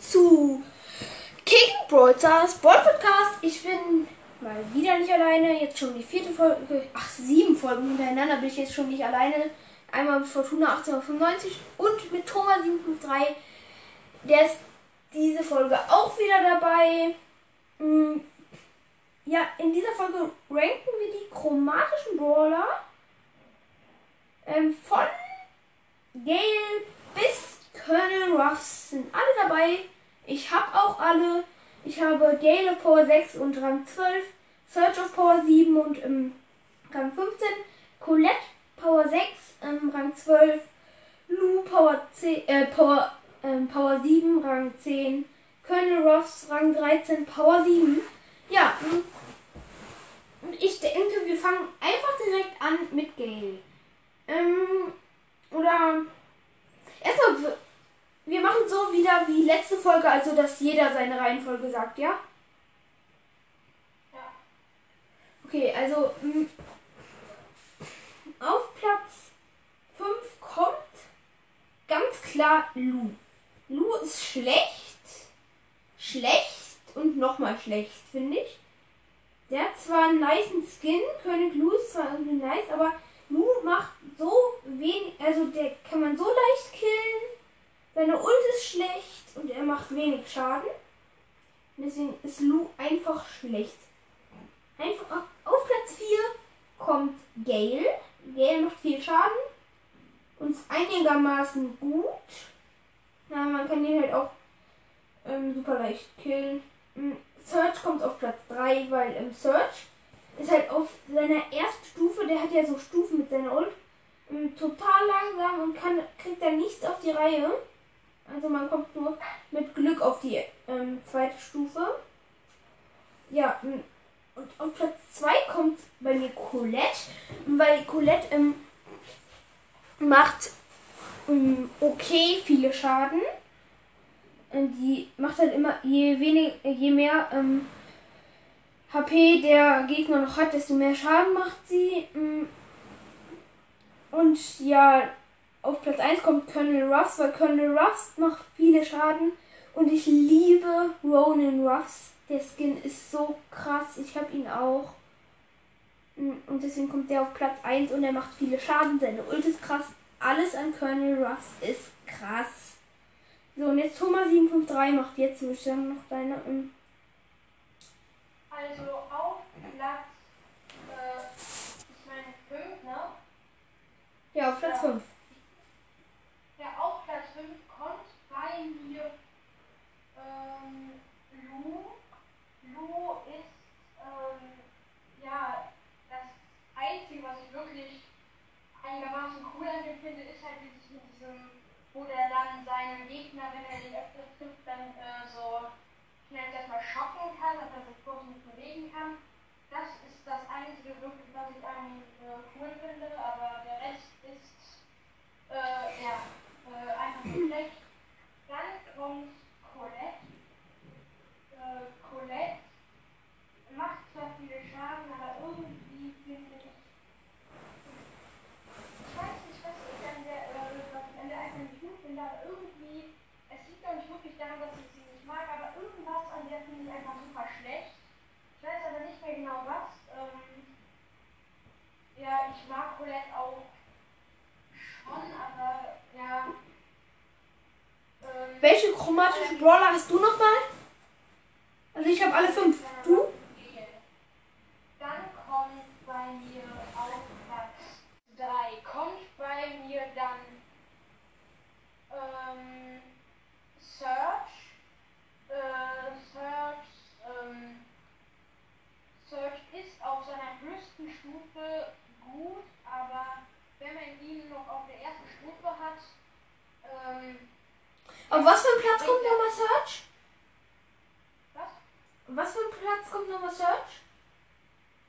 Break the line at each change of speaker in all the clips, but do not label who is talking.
zu King Brawl Stars Brawl Podcast. Ich bin mal wieder nicht alleine. Jetzt schon die vierte Folge. Ach, sieben Folgen hintereinander bin ich jetzt schon nicht alleine. Einmal mit Fortuna 1895 und mit Thomas 753. Der ist diese Folge auch wieder dabei. Mm, Ja, in dieser Folge ranken wir die chromatischen Brawler ähm, von Gale Colonel Ruffs sind alle dabei. Ich habe auch alle. Ich habe Gale auf Power 6 und Rang 12, Search auf Power 7 und im Rang 15, Colette Power 6, ähm, Rang 12, Lou Power 10, äh, Power, ähm, Power 7, Rang 10, Colonel Ruffs Rang 13, Power 7. Ja, und ich denke, wir fangen einfach direkt an mit Gale. Ähm, oder erstmal, wir- machen so wieder wie letzte Folge, also dass jeder seine Reihenfolge sagt, ja?
Ja.
Okay, also auf Platz 5 kommt ganz klar Lu. Lu ist schlecht, schlecht und nochmal schlecht, finde ich. Der hat zwar einen niceen Skin, König Lu ist zwar irgendwie nice, aber Lu macht so wenig, also der kann man so leicht killen. Seine Ult ist schlecht und er macht wenig Schaden. Deswegen ist Lu einfach schlecht. Einfach auf, Platz 4 kommt Gale. Gale macht viel Schaden und ist einigermaßen gut. Ja, man kann ihn halt auch ähm, super leicht killen. Mm, Search kommt auf Platz 3, weil im Search ist halt auf seiner ersten Stufe, der hat ja so Stufen mit seiner Ult, ähm, total langsam und kann, kriegt dann nichts auf die Reihe. Also man kommt nur mit Glück auf die ähm, zweite Stufe. Ja, und auf Platz 2 kommt bei mir Colette, weil Colette ähm, macht ähm, okay viele Schaden. Ähm, die macht halt immer, je wenig, je mehr ähm, HP der Gegner noch hat, desto mehr Schaden macht sie. Mm. Und ja, auf Platz 1 kommt Colonel Ruffs, weil Colonel Ruffs macht viele Schaden. Und ich liebe Ronin Ruffs. Der Skin ist so krass. Ich habe ihn auch. Mm, Und deswegen kommt der auf Platz 1 und er macht viele Schaden. Seine Ult ist krass. Alles an Colonel Ruffs ist krass. So, und jetzt Thomas 753 macht jetzt, sagen, noch deine. ähm,
Also auf Platz, äh, ich meine 5, ne?
Ja, auf Platz
Ja.
5.
Ja, auf Platz 5 kommt bei mir ähm, Lu. Lu ist, ähm, ja, das Einzige, was ich wirklich einigermaßen cool an dem finde, ist halt dieses mit diesem, wo der dann seinen Gegner, wenn er den öfter trifft, dann äh, so schnell erstmal schocken kann, dass er sich kurz nicht bewegen kann. Das ist das Einzige wirklich, was ich an äh, cool finde, aber der Rest ist äh, ja, äh, einfach schlecht. Dann kommt Colette. Äh, Colette macht zwar viele Schaden, aber irgendwie finde ich. Ich weiß nicht, was ich an der, äh, was ich an der einfach nicht gut finde, aber irgendwie. Es liegt auch nicht wirklich daran, dass ich sie nicht mag, aber irgendwas an der finde ich einfach super schlecht. Ich weiß aber nicht mehr genau was. Ähm, ja, ich mag Colette auch schon, aber ja. Ähm,
Welche chromatischen Brawler hast du nochmal? Also ich habe alle fünf. Du?
Dann kommt bei mir auf Platz 3, kommt bei mir dann ähm, Search. Äh, Search, ähm, Search ist auf seiner höchsten Stufe gut, aber wenn man ihn noch auf der ersten Stufe hat, ähm,
Auf was für einen Platz kommt nochmal Search?
was?
Auf was für einen Platz kommt nochmal Search?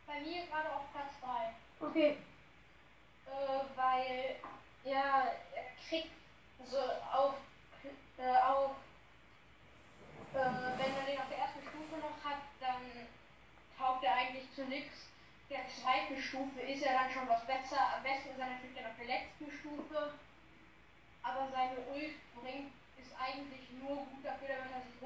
Bei mir gerade auf Platz 3.
Okay.
Äh, weil ja, er kriegt so auf, äh, auf äh, wenn er den auf der ersten Stufe noch hat, dann taugt er eigentlich zu nichts. Der zweiten Stufe ist er dann schon was besser. Am besten ist er natürlich dann auf der letzten Stufe. Aber seine Ult bringt ist eigentlich nur gut dafür, damit er sich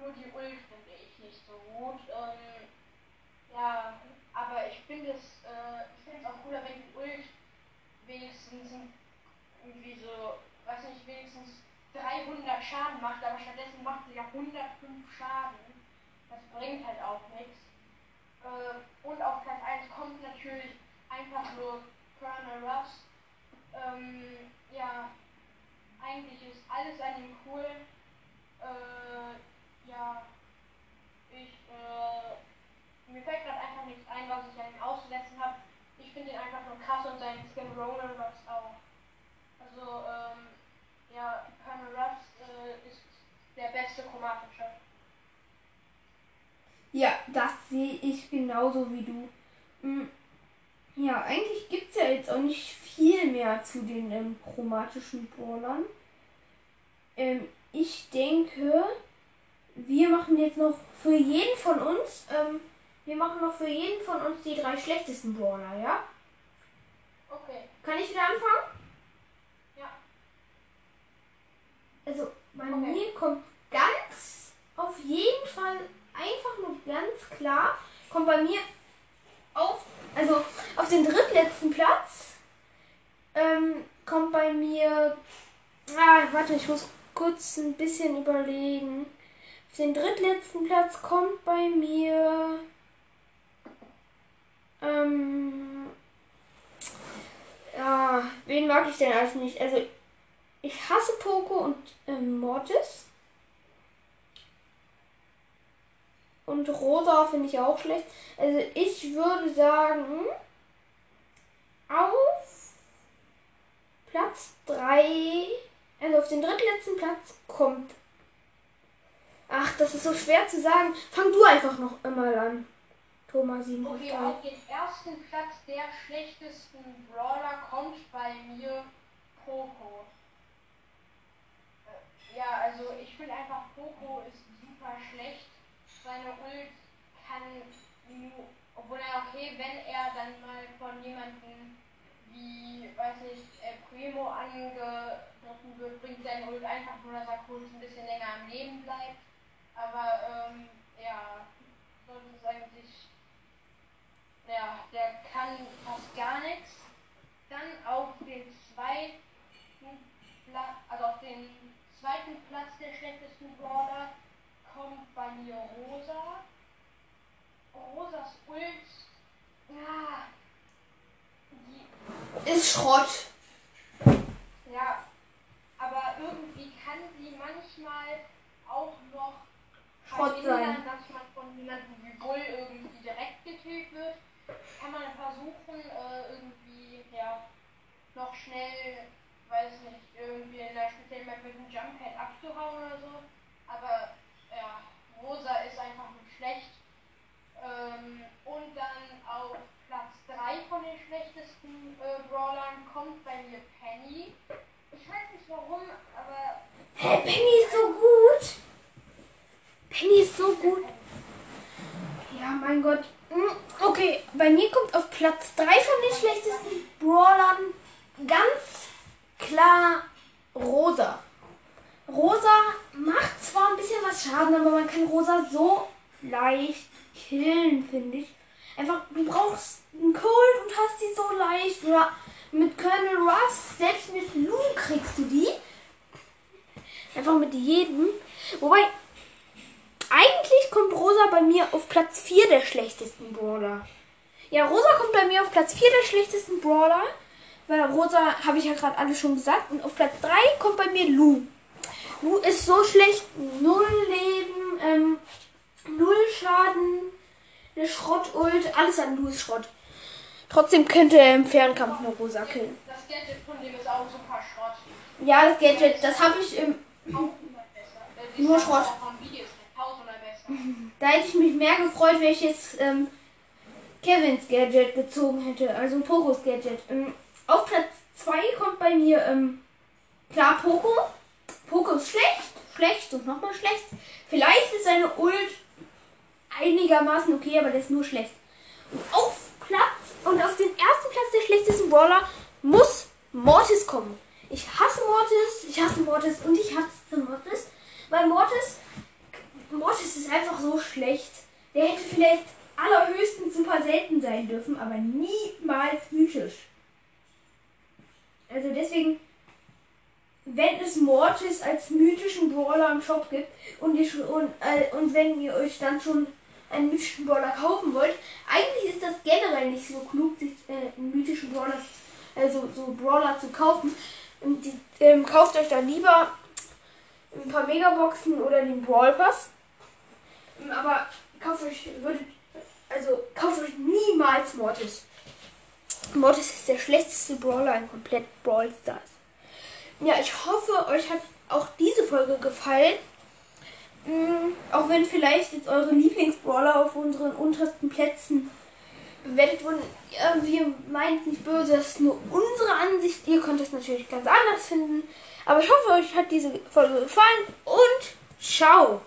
nur die Ult finde ich nicht so gut. Ähm, ja, aber ich finde es, äh, ich auch cooler, wenn die Ult wenigstens irgendwie so, weiß nicht, wenigstens 300 Schaden macht, aber stattdessen macht sie ja 105 Schaden. Das bringt halt auch nichts. Äh, und auf Platz 1 kommt natürlich einfach nur Colonel Ruffs. Ähm, ja, eigentlich ist alles an ihm cool. Äh, ja, ich, äh, mir fällt gerade einfach nichts ein, was ich an ihm auszusetzen habe. Ich finde ihn einfach nur krass und seinen Skin Roller Ruffs auch. Also, ähm, ja, Colonel Ruffs äh, ist der beste chromatische.
Ja, das sehe ich genauso wie du. Hm, ja, eigentlich gibt es ja jetzt auch nicht viel mehr zu den ähm, chromatischen Brawlern. Ähm, ich denke, wir machen jetzt noch für jeden von uns, ähm, wir machen noch für jeden von uns die drei schlechtesten Brawler, ja?
Okay.
Kann ich wieder anfangen?
Ja.
Also bei
Okay.
mir kommt ganz auf jeden Fall einfach nur ganz klar, kommt bei mir auf, also auf den drittletzten Platz ähm, kommt bei mir, ah, warte, ich muss kurz ein bisschen überlegen. Auf den drittletzten Platz kommt bei mir ähm, ja, wen mag ich denn alles nicht? Also ich hasse Poco und ähm, Mortis. Und Rosa finde ich auch schlecht. Also ich würde sagen, auf Platz 3, also auf den drittletzten Platz kommt. Ach, das ist so schwer zu sagen. Fang du einfach noch einmal an. Thomas 7
Okay, auf den ersten Platz der schlechtesten Brawler kommt bei mir Poco. Äh, Ja, also ich finde einfach Poco ist super schlecht. Seine Ult kann nur, obwohl er okay, wenn er dann mal von jemandem wie, weiß nicht, äh, Primo angegriffen wird, bringt seine Ult einfach nur, dass er kurz ein bisschen länger am Leben bleibt. Aber ähm, ja, sonst ist eigentlich ja, der kann fast gar nichts. Dann auf den zweiten Platz, also auf den zweiten Platz der schlechtesten Brawler kommt bei mir Rosa. Rosas Ult, ja, die,
Ist Schrott.
ja, aber irgendwie kann sie manchmal auch noch
Schrott sein.
dass man von jemandem wie Bull irgendwie direkt getötet wird. Kann man versuchen, äh, irgendwie, ja, noch schnell, weiß nicht, irgendwie in der speziellen Map mit einem Jump Pad abzuhauen oder so. Aber, ja, Rosa ist einfach nur schlecht. Ähm, und dann auf Platz 3 von den schlechtesten äh, Brawlern kommt bei mir Penny. Ich weiß nicht warum, aber
Hä, Penny ist. Penny ist so gut. Ja, mein Gott. Hm, Okay, bei mir kommt auf Platz 3 von den schlechtesten Brawlern ganz klar Rosa. Rosa macht zwar ein bisschen was Schaden, aber man kann Rosa so leicht killen, finde ich. Einfach, du brauchst einen Cold und hast die so leicht. Oder mit Colonel Ruffs, selbst mit Lu kriegst du die. Einfach mit jedem. Wobei, eigentlich kommt Rosa bei mir auf Platz 4 der schlechtesten Brawler. Ja, Rosa kommt bei mir auf Platz 4 der schlechtesten Brawler. Weil Rosa habe ich ja gerade alles schon gesagt. Und auf Platz 3 kommt bei mir Lu. Lu ist so schlecht. Null Leben, ähm, null Schaden, eine Schrott-Ult. Alles an Lu ist Schrott. Trotzdem könnte er im Fernkampf eine Rosa killen.
das Gadget von dem ist auch super Schrott.
Ja, das Gadget, das habe ich im. Nur Schrott.
auch vom Video ist der tausendmal besser.
Da hätte ich mich mehr gefreut, wenn ich jetzt ähm, Kevins Gadget gezogen hätte, also Pokos Gadget. Ähm, auf Platz 2 kommt bei mir ähm, klar Poco. Poco ist schlecht, schlecht und nochmal schlecht. Vielleicht ist seine Ult einigermaßen okay, aber der ist nur schlecht. Und auf Platz und auf den ersten Platz der schlechtesten Brawler muss Mortis kommen. Ich hasse Mortis, ich hasse Mortis und ich hasse Mortis, weil Mortis Mortis ist einfach so schlecht. Der hätte vielleicht allerhöchstens super selten sein dürfen, aber niemals mythisch. Also deswegen, wenn es Mortis als mythischen Brawler im Shop gibt und, ihr schon, und, äh, und wenn ihr euch dann schon einen mythischen Brawler kaufen wollt, eigentlich ist das generell nicht so klug, sich äh, mythischen Brawler, also so Brawler zu kaufen. Die, ähm, kauft euch dann lieber ein paar Megaboxen oder den Brawl Pass. Ähm, aber kauft euch, würdet, also kauft euch niemals Mortis. Mortis ist der schlechteste Brawler in komplett Brawl Stars. Ja, ich hoffe, euch hat auch diese Folge gefallen. Mhm, auch wenn vielleicht jetzt eure Lieblingsbrawler auf unseren untersten Plätzen bewertet wurden. Ja, wir meint nicht böse, das ist nur unsere Ansicht. Ihr könnt es natürlich ganz anders finden. Aber ich hoffe, euch hat diese Folge gefallen und ciao!